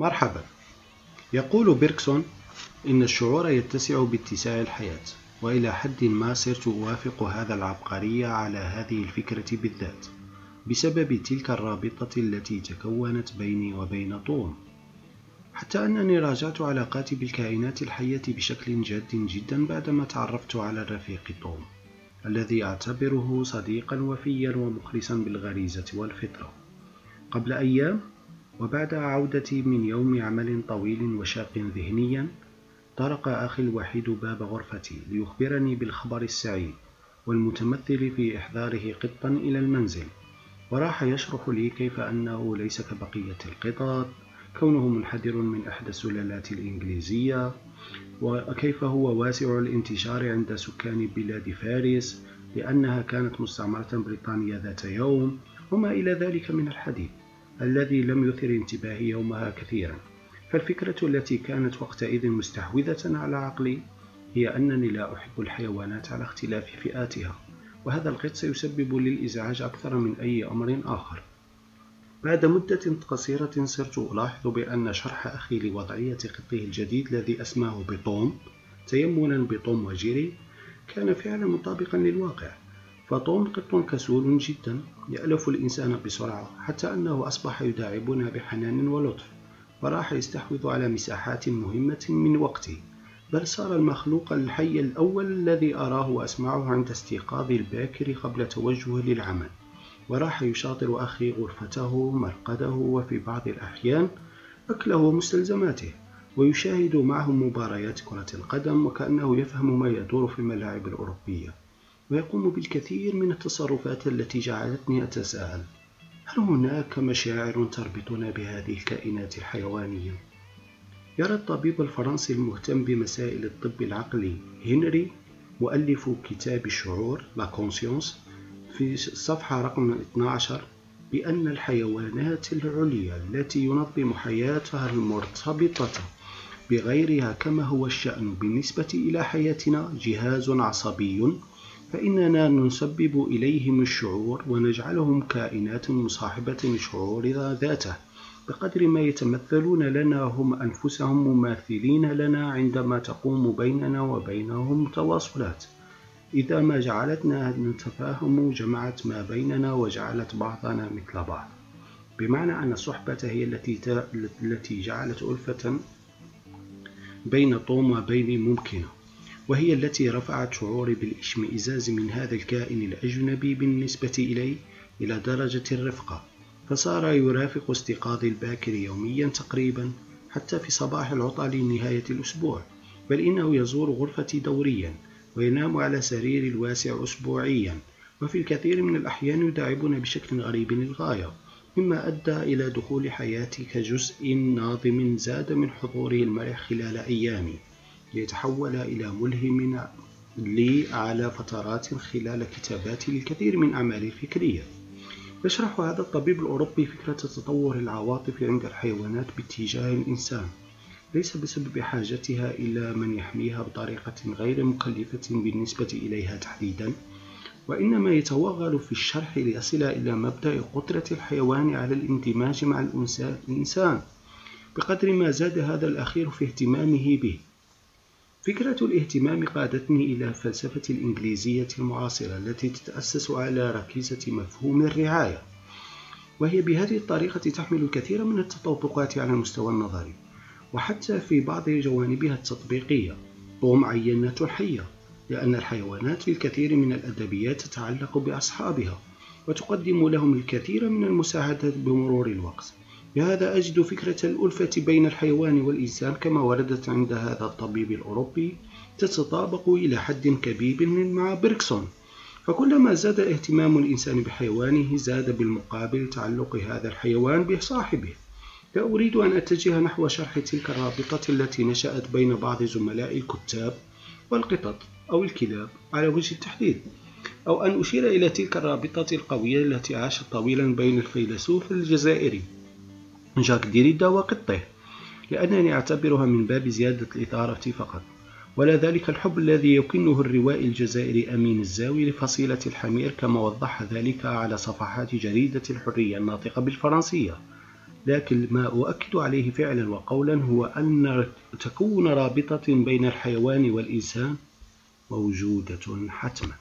مرحبا. يقول بيركسون إن الشعور يتسع باتساع الحياة وإلى حد ما صرت أوافق هذا العبقري على هذه الفكرة بالذات بسبب تلك الرابطة التي تكونت بيني وبين توم حتى أنني راجعت علاقاتي بالكائنات الحية بشكل جاد جدا بعدما تعرفت على الرفيق توم الذي أعتبره صديقا وفيا ومخلصا بالغريزة والفطرة. قبل أيام وبعد عودتي من يوم عمل طويل وشاق ذهنيا طرق أخي الوحيد باب غرفتي ليخبرني بالخبر السعيد والمتمثل في إحضاره قطا إلى المنزل. وراح يشرح لي كيف أنه ليس كبقية القطط كونه منحدر من إحدى السلالات الإنجليزية وكيف هو واسع الانتشار عند سكان بلاد فارس لأنها كانت مستعمرة بريطانية ذات يوم وما إلى ذلك من الحديث. الذي لم يثر انتباهي يومها كثيرا. فالفكرة التي كانت وقتئذ مستحوذة على عقلي هي أنني لا أحب الحيوانات على اختلاف فئاتها وهذا القط سيسبب لي الإزعاج أكثر من أي أمر آخر. بعد مدة قصيرة صرت ألاحظ بأن شرح أخي لوضعية قطه الجديد الذي أسماه بطوم تيمنا بطوم وجيري كان فعلا مطابقا للواقع. فطوم قط كسول جدا يألف الإنسان بسرعة حتى أنه أصبح يداعبنا بحنان ولطف وراح يستحوذ على مساحات مهمة من وقتي بل صار المخلوق الحي الأول الذي أراه وأسمعه عند استيقاظي الباكر قبل توجهه للعمل. وراح يشاطر أخي غرفته مرقده وفي بعض الأحيان أكله ومستلزماته ويشاهد معهم مباريات كرة القدم وكأنه يفهم ما يدور في الملاعب الأوروبية. ويقوم بالكثير من التصرفات التي جعلتني أتساءل هل هناك مشاعر تربطنا بهذه الكائنات الحيوانية؟ يرى الطبيب الفرنسي المهتم بمسائل الطب العقلي هنري مؤلف كتاب الشعور لا كونسيونس في الصفحة رقم 12 بأن الحيوانات العليا التي ينظم حياتها المرتبطة بغيرها كما هو الشأن بالنسبة إلى حياتنا جهاز عصبي فإننا نسبب إليهم الشعور ونجعلهم كائنات مصاحبة لشعور ذاته. بقدر ما يتمثلون لنا هم أنفسهم مماثلين لنا عندما تقوم بيننا وبينهم تواصلات. إذا ما جعلتنا نتفاهم جمعت ما بيننا وجعلت بعضنا مثل بعض. بمعنى أن الصحبة هي التي التي جعلت ألفة بين طوم وبيني ممكنة وهي التي رفعت شعوري بالاشمئزاز من هذا الكائن الأجنبي بالنسبة إلي إلى درجة الرفقة فصار يرافق استيقاظي الباكر يوميا تقريبا حتى في صباح العطل نهاية الأسبوع بل إنه يزور غرفتي دوريا وينام على سريري الواسع أسبوعيا وفي الكثير من الأحيان يداعبنا بشكل غريب للغاية مما أدى إلى دخول حياتي كجزء ناظم زاد من حضوره المرح خلال أيامي. ليتحول إلى ملهم لي على فترات خلال كتاباتي للكثير من أعمالي الفكرية. يشرح هذا الطبيب الأوروبي فكرة تطور العواطف عند الحيوانات باتجاه الإنسان ليس بسبب حاجتها إلى من يحميها بطريقة غير مكلفة بالنسبة إليها تحديدا وإنما يتوغل في الشرح ليصل إلى مبدأ قدرة الحيوان على الاندماج مع الإنسان بقدر ما زاد هذا الأخير في اهتمامه به. فكرة الاهتمام قادتني إلى الفلسفة الإنجليزية المعاصرة التي تتأسس على ركيزة مفهوم الرعاية. وهي بهذه الطريقة تحمل الكثير من التطابقات على المستوى النظري وحتى في بعض جوانبها التطبيقية توم عينة لأن الحيوانات في الكثير من الأدبيات تتعلق بأصحابها وتقدم لهم الكثير من المساعدات بمرور الوقت. بهذا أجد فكرة الألفة بين الحيوان والإنسان كما وردت عند هذا الطبيب الأوروبي تتطابق إلى حد كبير مع بيركسون. فكلما زاد اهتمام الإنسان بحيوانه زاد بالمقابل تعلق هذا الحيوان بصاحبه. لا أريد أن أتجه نحو شرح تلك الرابطة التي نشأت بين بعض زملاء الكتاب والقطط أو الكلاب على وجه التحديد أو أن أشير إلى تلك الرابطة القوية التي عاشت طويلا بين الفيلسوف الجزائري. جاك ديريدا وقطه لأنني أعتبرها من باب زيادة الإثارة فقط. ولا ذلك الحب الذي يكنه الروائي الجزائري أمين الزاوي لفصيلة الحمير كما وضح ذلك على صفحات جريدة الحرية الناطقة بالفرنسية. لكن ما أؤكد عليه فعلا وقولا هو أن تكون رابطة بين الحيوان والإنسان موجودة حتما.